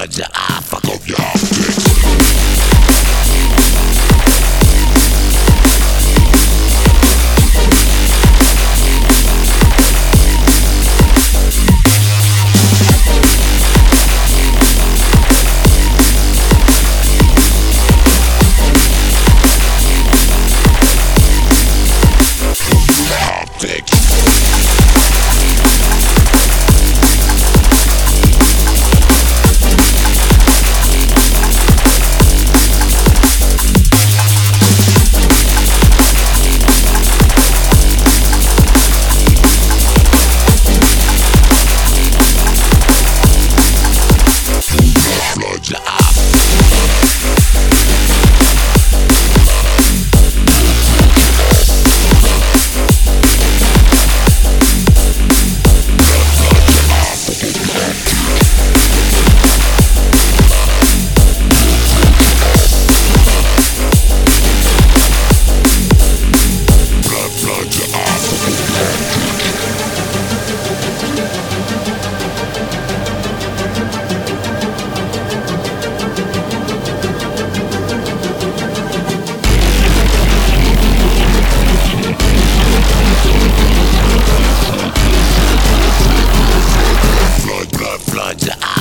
Buds, I fuck up y'all. to